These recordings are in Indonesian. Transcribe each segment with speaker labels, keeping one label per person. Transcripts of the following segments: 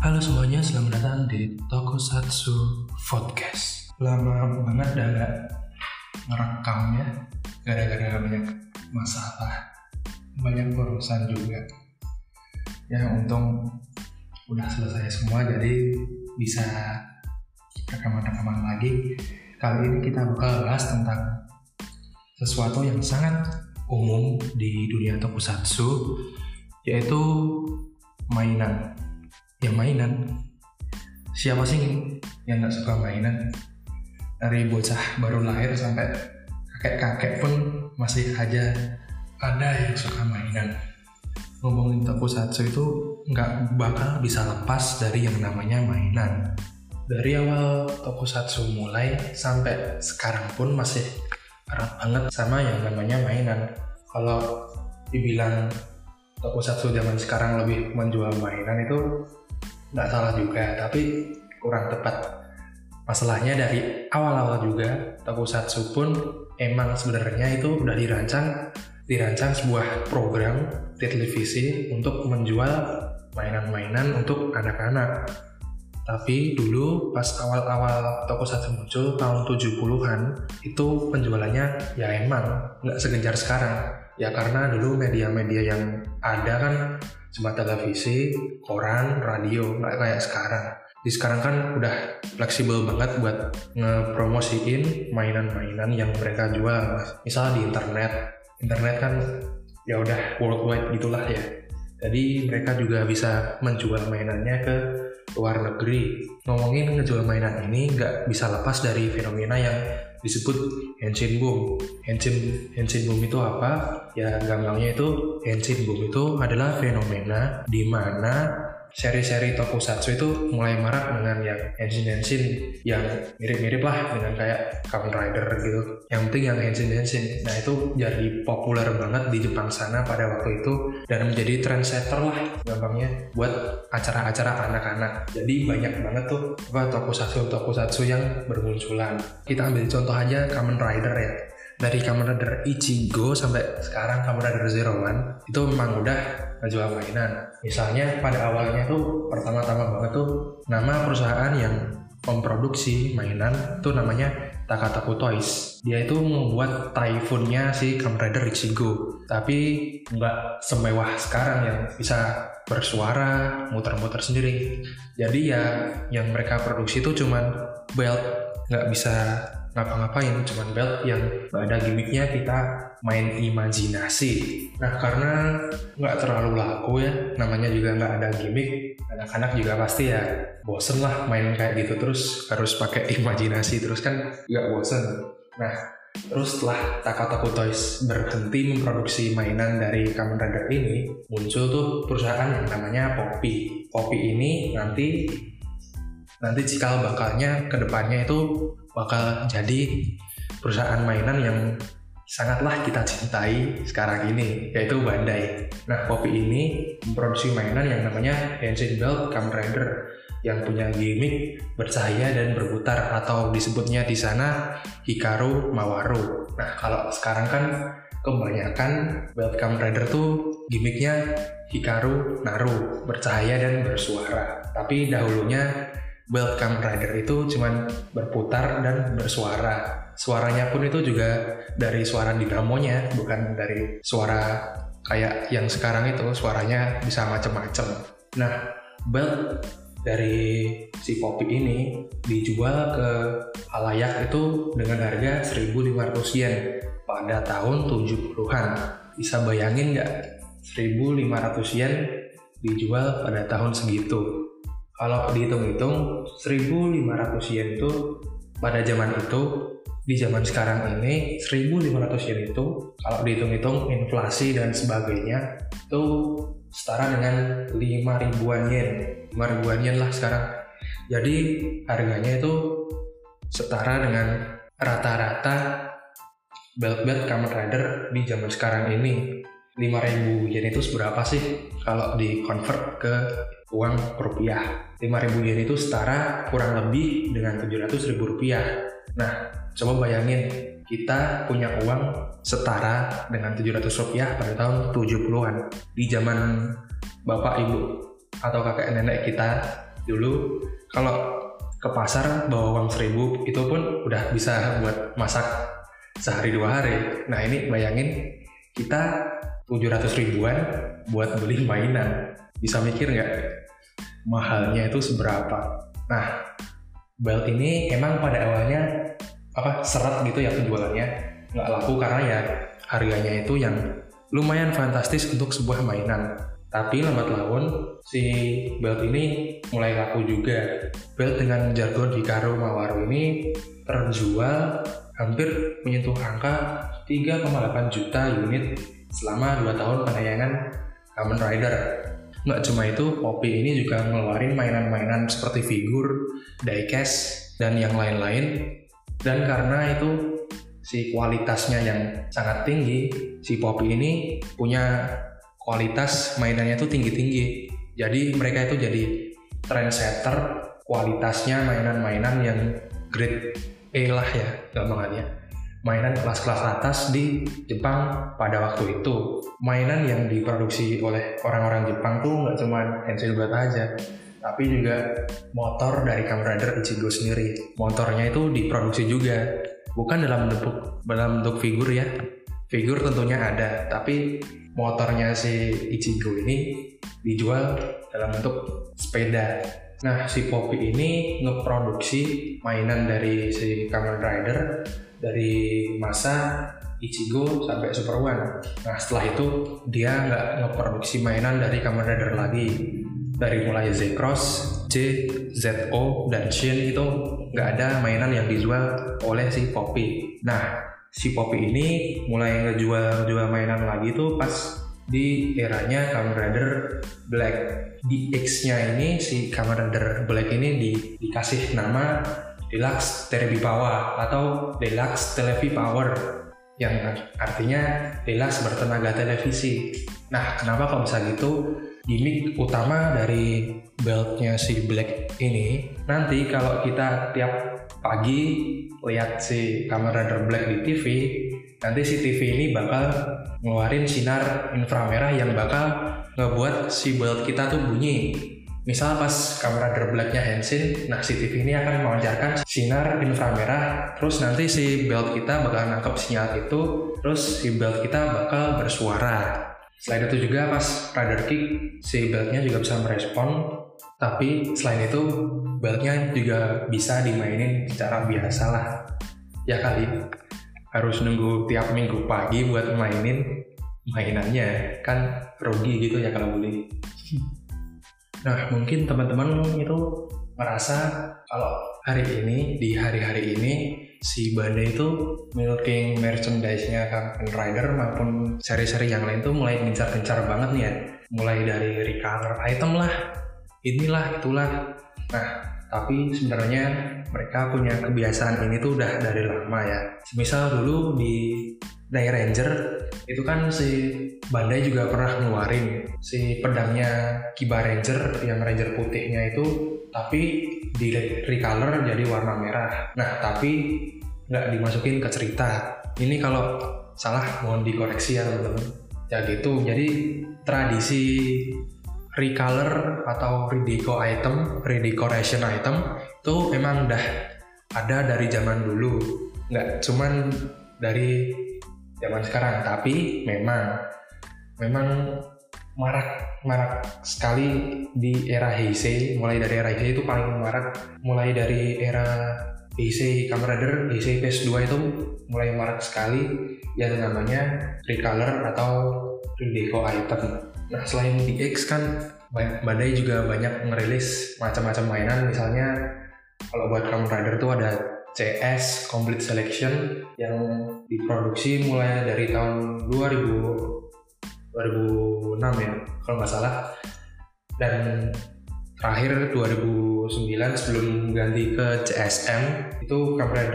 Speaker 1: Halo semuanya, selamat datang di Tokusatsu Podcast. Lama banget udah gak ngerekam ya, gara-gara banyak masalah, banyak urusan juga. Ya untung udah selesai semua, jadi bisa rekaman-rekaman lagi. Kali ini kita bakal bahas tentang sesuatu yang sangat umum di dunia tokusatsu yaitu mainan. Ya mainan. Siapa sih yang nggak suka mainan? Dari bocah baru lahir sampai kakek-kakek pun masih aja ada yang suka mainan. Ngomongin tokusatsu itu nggak bakal bisa lepas dari yang namanya mainan. Dari awal tokusatsu mulai sampai sekarang pun masih erat banget. Sama yang namanya mainan. Kalau dibilang tokusatsu zaman sekarang lebih menjual mainan itu nggak salah juga tapi kurang tepat. Masalahnya dari awal-awal juga tokusatsu pun emang sebenarnya itu udah dirancang dirancang sebuah program televisi untuk menjual mainan-mainan untuk anak-anak tapi dulu pas awal-awal tokusatsu muncul tahun 70-an itu penjualannya ya emang nggak segencar sekarang ya karena dulu media-media yang ada kan cuma televisi, koran, radio, nggak kayak sekarang. Di sekarang kan udah fleksibel banget buat ngepromosiin mainan-mainan yang mereka jual, mas. Misal di internet, internet kan ya udah worldwide gitulah ya. Jadi mereka juga bisa menjual mainannya ke luar negeri. Ngomongin ngejual mainan ini nggak bisa lepas dari fenomena yang disebut Henshin Boom. Henshin Henshin Boom itu apa? Ya gampangnya itu Henshin Boom itu adalah fenomena di mana seri-seri tokusatsu itu mulai marak dengan yang Henshin yang mirip-mirip lah dengan kayak Kamen Rider gitu. Yang penting yang Henshin. Nah itu jadi populer banget di Jepang sana pada waktu itu dan menjadi trendsetter lah gampangnya buat acara-acara anak-anak. Jadi banyak banget tuh apa tokusatsu tokusatsu yang bermunculan. Kita ambil contoh aja Kamen Rider ya dari Kamen Rider Ichigo sampai sekarang Kamen Rider Zero One itu memang udah ngejual mainan. Misalnya pada awalnya tuh pertama-tama banget tuh nama perusahaan yang memproduksi mainan itu namanya Takataku Toys. Dia itu membuat Typhoonnya si Kamen Rider Ichigo, tapi nggak semewah sekarang yang bisa bersuara, muter-muter sendiri. Jadi ya yang mereka produksi itu cuman belt, nggak bisa ngapa-ngapain cuman belt yang gak ada gimmicknya kita main imajinasi nah karena nggak terlalu laku ya namanya juga nggak ada gimmick anak-anak juga pasti ya bosen lah main kayak gitu terus harus pakai imajinasi terus kan nggak bosen nah Terus setelah Takataku Toys berhenti memproduksi mainan dari Kamen Rider ini, muncul tuh perusahaan yang namanya Poppy. Poppy ini nanti nanti cikal bakalnya ke depannya itu bakal jadi perusahaan mainan yang sangatlah kita cintai sekarang ini yaitu Bandai. Nah Poppy ini memproduksi mainan yang namanya Henshin Belt Kamen Rider yang punya gimmick bercahaya dan berputar atau disebutnya di sana Hikaru Mawaru. Nah kalau sekarang kan kebanyakan Belt Kamen Rider tuh gimmicknya Hikaru Naru bercahaya dan bersuara. Tapi dahulunya Kamen Rider itu cuman berputar dan bersuara. Suaranya pun itu juga dari suara dinamonya, bukan dari suara kayak yang sekarang itu suaranya bisa macem-macem. Nah, belt dari si Poppy ini dijual ke halayak itu dengan harga 1500 yen pada tahun 70-an. Bisa bayangin nggak 1500 yen dijual pada tahun segitu? Kalau dihitung-hitung 1500 yen itu pada zaman itu di zaman sekarang ini 1500 yen itu kalau dihitung-hitung inflasi dan sebagainya itu setara dengan 5 ribuan yen. 5 ribuan yen lah sekarang. Jadi harganya itu setara dengan rata-rata belt-belt Kamen Rider di zaman sekarang ini 5000 yen itu seberapa sih kalau di convert ke uang rupiah? 5000 yen itu setara kurang lebih dengan 700 ribu rupiah. Nah coba bayangin kita punya uang setara dengan 700 rupiah pada tahun 70-an di zaman bapak ibu atau kakek nenek kita dulu kalau ke pasar bawa uang seribu itu pun udah bisa buat masak sehari dua hari. Nah ini bayangin kita 700 ribuan buat beli mainan. Bisa mikir nggak mahalnya itu seberapa? Nah belt ini emang pada awalnya apa seret gitu ya penjualannya nggak laku karena ya harganya itu yang lumayan fantastis untuk sebuah mainan tapi lambat laun si belt ini mulai laku juga. Belt dengan jargon di Karo Mawaro ini terjual hampir menyentuh angka 3,8 juta unit selama 2 tahun penayangan Kamen Rider. Nggak cuma itu, Poppy ini juga ngeluarin mainan-mainan seperti figur, diecast, dan yang lain-lain. Dan karena itu si kualitasnya yang sangat tinggi, si Poppy ini punya kualitas mainannya tuh tinggi-tinggi. Jadi mereka itu jadi trendsetter kualitasnya mainan-mainan yang grade E lah ya gampangannya. Mainan kelas-kelas atas di Jepang pada waktu itu. Mainan yang diproduksi oleh orang-orang Jepang tuh nggak cuma Henshin buat aja, tapi juga motor dari Kamen Rider Ichigo sendiri. Motornya itu diproduksi juga, bukan dalam bentuk dalam bentuk figur ya. Figur tentunya ada, tapi motornya si Ichigo ini dijual dalam bentuk sepeda. Nah, si Poppy ini ngeproduksi mainan dari si Kamen Rider dari masa Ichigo sampai Super One. Nah, setelah itu dia nggak ngeproduksi mainan dari Kamen Rider lagi. Dari mulai Z-Cross, J, ZO, dan Shin itu nggak ada mainan yang dijual oleh si Poppy. Nah, si Poppy ini mulai ngejual jual mainan lagi tuh pas di eranya Kamen Rider Black. Di X-nya ini si Kamen Rider Black ini di, dikasih nama Deluxe Televi Power atau Deluxe Televi Power yang artinya Deluxe bertenaga televisi. Nah, kenapa kalau bisa gitu? Gimmick utama dari beltnya si Black ini nanti kalau kita tiap pagi lihat si kamera Rider Black di TV, nanti si TV ini bakal ngeluarin sinar inframerah yang bakal ngebuat si belt kita tuh bunyi. Misal pas kamera Rider Blacknya Henshin, nah si TV ini akan memancarkan sinar inframerah, terus nanti si belt kita bakal nangkep sinyal itu, terus si belt kita bakal bersuara. Selain itu juga pas Rider Kick, si beltnya juga bisa merespon tapi selain itu beltnya juga bisa dimainin secara biasa lah. Ya kali harus nunggu tiap minggu pagi buat mainin mainannya kan rugi gitu ya kalau beli. Nah mungkin teman-teman itu merasa kalau hari ini di hari-hari ini si Bandai itu milking merchandise-nya Kamen Rider maupun seri-seri yang lain tuh mulai gencar-gencar banget nih ya. Mulai dari recolor item lah, inilah itulah nah tapi sebenarnya mereka punya kebiasaan ini tuh udah dari lama ya misal dulu di Dai Ranger itu kan si Bandai juga pernah ngeluarin si pedangnya Kiba Ranger yang Ranger putihnya itu tapi di recolor jadi warna merah. Nah tapi nggak dimasukin ke cerita. Ini kalau salah mohon dikoreksi ya teman-teman. Ya gitu jadi tradisi recolor atau redeco item, redecoration item itu memang udah ada dari zaman dulu. Nggak cuman dari zaman sekarang, tapi memang memang marak marak sekali di era Heisei. Mulai dari era Heisei itu paling marak. Mulai dari era Heisei Kamen Rider, Heisei PS2 itu mulai marak sekali yang namanya recolor atau redeco item Nah selain DX kan Bandai juga banyak ngerilis macam-macam mainan misalnya kalau buat Kamen Rider tuh ada CS Complete Selection yang diproduksi mulai dari tahun 2000 2006 ya kalau nggak salah dan terakhir 2009 sebelum ganti ke CSM itu Kamen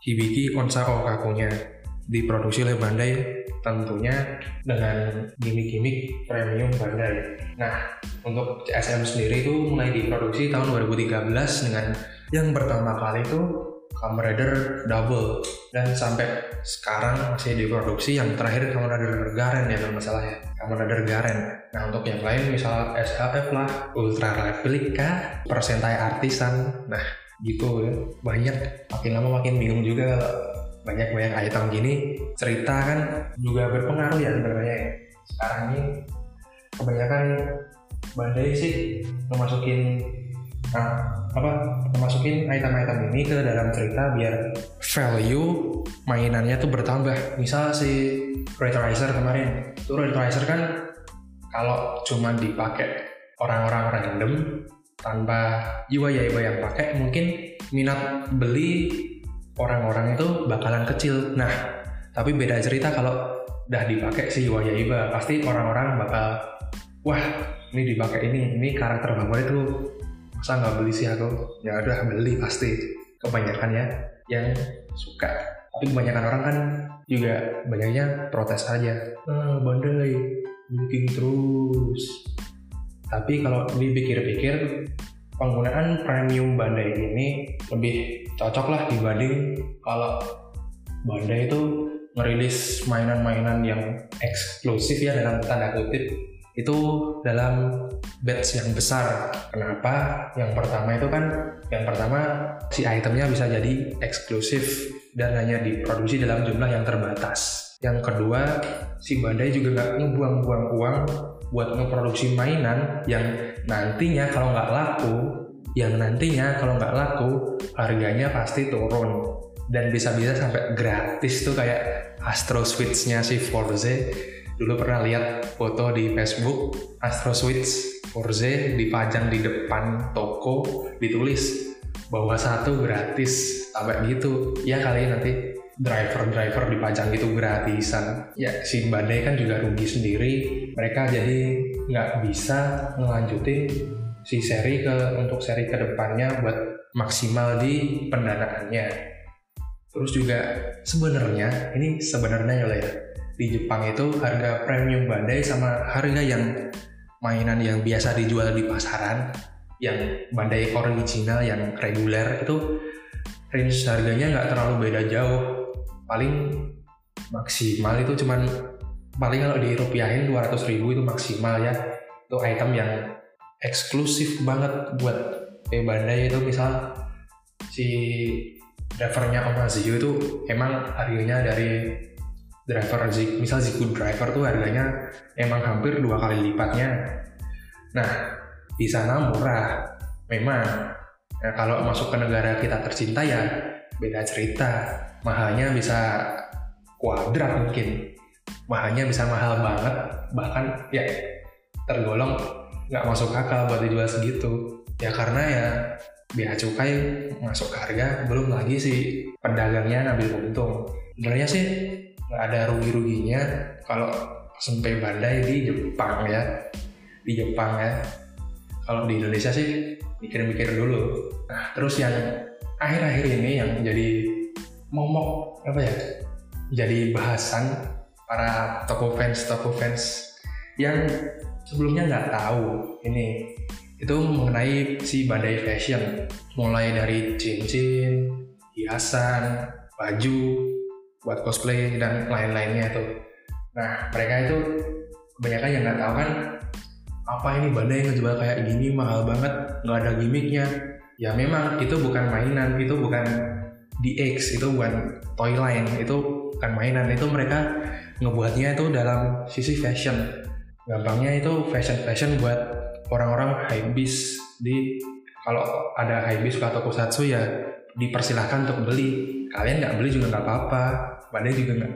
Speaker 1: Hibiki Onsa Okakunya diproduksi oleh Bandai tentunya dengan gimmick-gimmick premium Bandai. Nah, untuk CSM sendiri itu mulai diproduksi tahun 2013 dengan yang pertama kali itu Kamen Rider Double. Dan sampai sekarang masih diproduksi yang terakhir Kamen Rider Garen ya kalau masalah ya. Kamen Rider Garen. Nah untuk yang lain misal SHF lah Ultra Replica Persentai Artisan. Nah gitu ya. Banyak. Makin lama makin bingung juga. Banyak banyak item gini. Cerita kan juga berpengaruh ya sebenarnya. Ya. sekarang ini kebanyakan Bandai sih memasukin nah, apa masukin item-item ini ke dalam cerita biar value mainannya tuh bertambah. Misal si Tracer kemarin. Itu Tracer kan kalau cuma dipakai orang-orang random tanpa jiwa ya yang pakai mungkin minat beli orang-orang itu bakalan kecil. Nah tapi beda cerita kalau udah dipakai si Jiwa Yaiba pasti orang-orang bakal wah ini dipakai ini ini karakter favorit tuh masa nggak beli sih aku? Ya udah beli pasti. Kebanyakan ya yang suka. Tapi kebanyakan orang kan juga banyaknya protes aja. Ah, bandai bikin terus. Tapi kalau dipikir-pikir penggunaan premium bandai ini lebih cocok lah dibanding kalau bandai itu merilis mainan-mainan yang eksklusif ya dalam tanda kutip itu dalam batch yang besar. Kenapa? Yang pertama itu kan, yang pertama si itemnya bisa jadi eksklusif dan hanya diproduksi dalam jumlah yang terbatas. Yang kedua, si Bandai juga nggak ngebuang-buang uang buat ngeproduksi mainan yang nantinya kalau nggak laku, yang nantinya kalau nggak laku harganya pasti turun dan bisa-bisa sampai gratis tuh kayak Astro Switch-nya si Forze dulu pernah lihat foto di Facebook Astro Switch Forze dipajang di depan toko ditulis bahwa satu gratis sampai gitu. Ya kali nanti driver-driver dipajang gitu gratisan. Ya si Bandai kan juga rugi sendiri. Mereka jadi nggak bisa ngelanjutin si seri ke untuk seri ke depannya buat maksimal di pendanaannya. Terus juga sebenarnya ini sebenarnya ya ya di Jepang itu harga premium Bandai sama harga yang mainan yang biasa dijual di pasaran yang Bandai original yang reguler itu range harganya nggak terlalu beda jauh. Paling maksimal itu cuman paling kalau dirupiahin 200 ribu itu maksimal ya. Itu item yang eksklusif banget buat eh Bandai itu. Misal si drivernya Om Azio itu emang harganya dari driver Zik, misal Ziku driver tuh harganya emang hampir dua kali lipatnya. Nah, di sana murah, memang. Nah, kalau masuk ke negara kita tercinta ya beda cerita. Mahalnya bisa kuadrat mungkin. Mahalnya bisa mahal banget, bahkan ya tergolong nggak masuk akal buat dijual segitu. Ya karena ya bea cukai masuk harga, belum lagi si pedagangnya ngambil untung. Sebenarnya sih nggak ada rugi-ruginya. Kalau sampai Bandai di Jepang ya. Di Jepang ya. Kalau di Indonesia sih mikir-mikir dulu. Nah terus yang akhir-akhir ini yang jadi momok apa ya jadi bahasan para toko fans toko fans yang sebelumnya nggak tahu ini. Itu mengenai si Bandai Fashion. Mulai dari cincin hiasan baju buat cosplay dan lain-lainnya itu. Nah mereka itu kebanyakan yang nggak tahu kan apa ini Bandai ngejual kayak gini mahal banget nggak ada gimmicknya. Ya memang itu bukan mainan itu bukan DX itu bukan toy line itu bukan mainan. Itu mereka ngebuatnya itu dalam sisi fashion. Gampangnya itu fashion fashion buat orang-orang high bis di kalau ada high bis atau kusatsu ya dipersilahkan untuk beli kalian nggak beli juga nggak apa-apa. Padahal juga nggak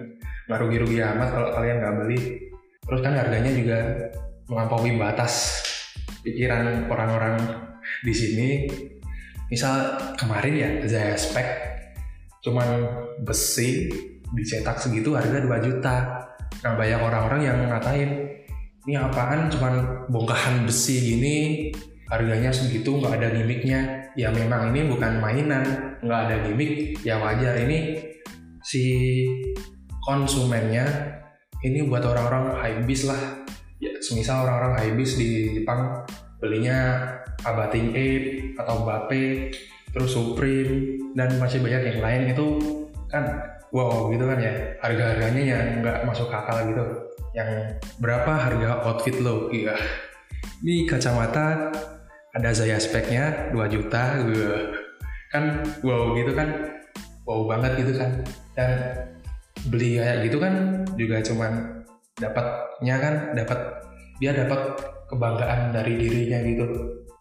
Speaker 1: nggak rugi-rugi amat kalau kalian nggak beli. Terus kan harganya juga melampaui batas pikiran orang-orang di sini. Misal kemarin ya Zaya Spec cuman besi dicetak segitu harga 2 juta. Nah banyak orang-orang yang ngatain ini apaan? Cuman bongkahan besi gini harganya segitu nggak ada gimmicknya. Ya memang ini bukan mainan nggak ada gimmick ya wajar. Ini si konsumennya ini buat orang-orang high bis lah. Ya semisal orang-orang high bis di Jepang belinya Abating Ape atau Bape terus Supreme dan masih banyak yang lain. Itu kan wow gitu kan ya. Harga-harganya yang nggak masuk akal gitu. Yang berapa harga outfit lo? Iya. Ini kacamata ada Zaya speknya 2 juta gue kan wow gitu kan. Wow banget gitu kan. Dan beli kayak gitu kan juga cuman dapatnya kan dapat dia dapat kebanggaan dari dirinya gitu.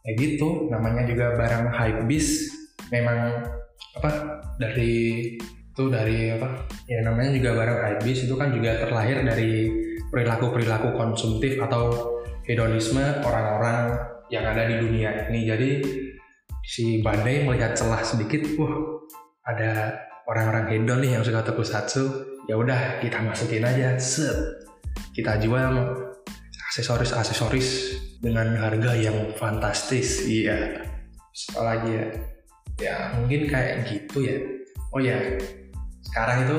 Speaker 1: Kayak gitu namanya juga barang hype bis memang apa dari itu dari apa ya namanya juga barang hypebeast itu kan juga terlahir dari perilaku perilaku konsumtif atau hedonisme orang-orang yang ada di dunia ini. Jadi si Bandai melihat celah sedikit wah ada orang-orang hedon nih yang suka tokusatsu. Ya udah kita masukin aja set. Kita jual aksesoris aksesoris dengan harga yang fantastis. Iya. Apalagi ya? Ya mungkin kayak gitu ya. Oh ya sekarang itu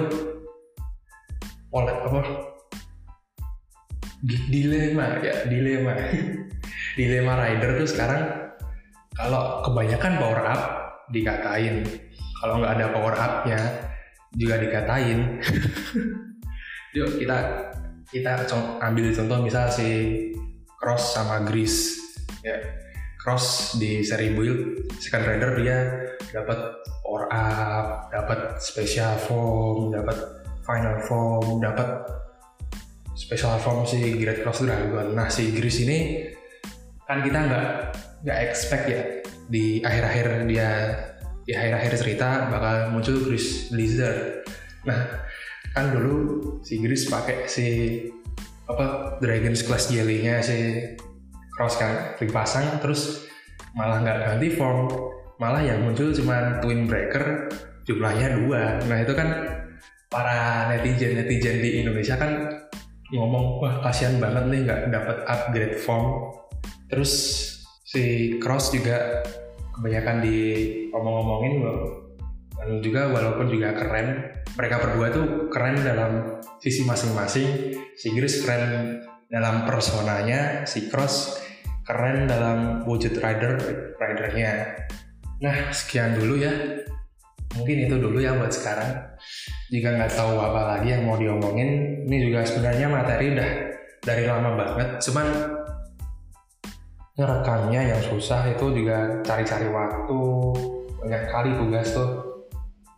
Speaker 1: oleh apa? Dilema ya dilema. Dilema rider tuh sekarang kalau kebanyakan power up dikatain. Kalau nggak ada power upnya juga dikatain. Yuk kita kita ambil contoh misal si cross sama grease. Ya cross di seri build second rider dia dapat power up, dapat special form, dapat final form, dapat special form si Great Cross Dragon. Nah si Gris ini kan kita nggak nggak expect ya. Di akhir-akhir dia di akhir-akhir cerita bakal muncul Gris Blizzard. Nah kan dulu si Gris pakai si apa Dragon's Class Jelly-nya si Cross kan dipasang terus malah nggak ganti form. Malah yang muncul cuma twin breaker jumlahnya dua. Nah itu kan para netizen netizen di Indonesia kan ngomong wah kasihan banget nih nggak dapat upgrade form. Terus si Cross juga kebanyakan di omong-omongin dan juga walaupun juga keren mereka berdua tuh keren dalam sisi masing-masing si Gris keren dalam personanya si Cross keren dalam wujud rider ridernya Nah, sekian dulu ya. Mungkin itu dulu ya buat sekarang. Jika nggak tahu apa lagi yang mau diomongin, ini juga sebenarnya materi udah dari lama banget. Cuman ngerekamnya yang susah itu juga cari-cari waktu. Banyak kali tugas tuh.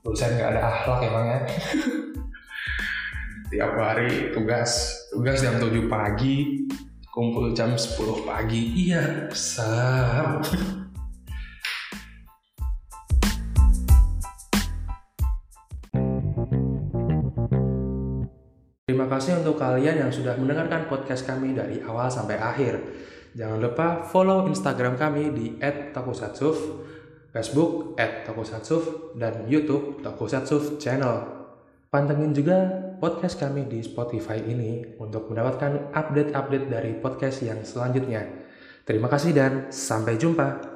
Speaker 1: Dosen nggak ada akhlak emang ya. Tiap hari tugas, tugas jam 7 pagi, kumpul jam 10 pagi. Iya, sam. Terima kasih untuk kalian yang sudah mendengarkan podcast kami dari awal sampai akhir. Jangan lupa follow Instagram kami di @tokusatsuf, Facebook @tokusatsuf, dan YouTube Tokusatsuf Channel. Pantengin juga podcast kami di Spotify ini untuk mendapatkan update-update dari podcast yang selanjutnya. Terima kasih dan sampai jumpa.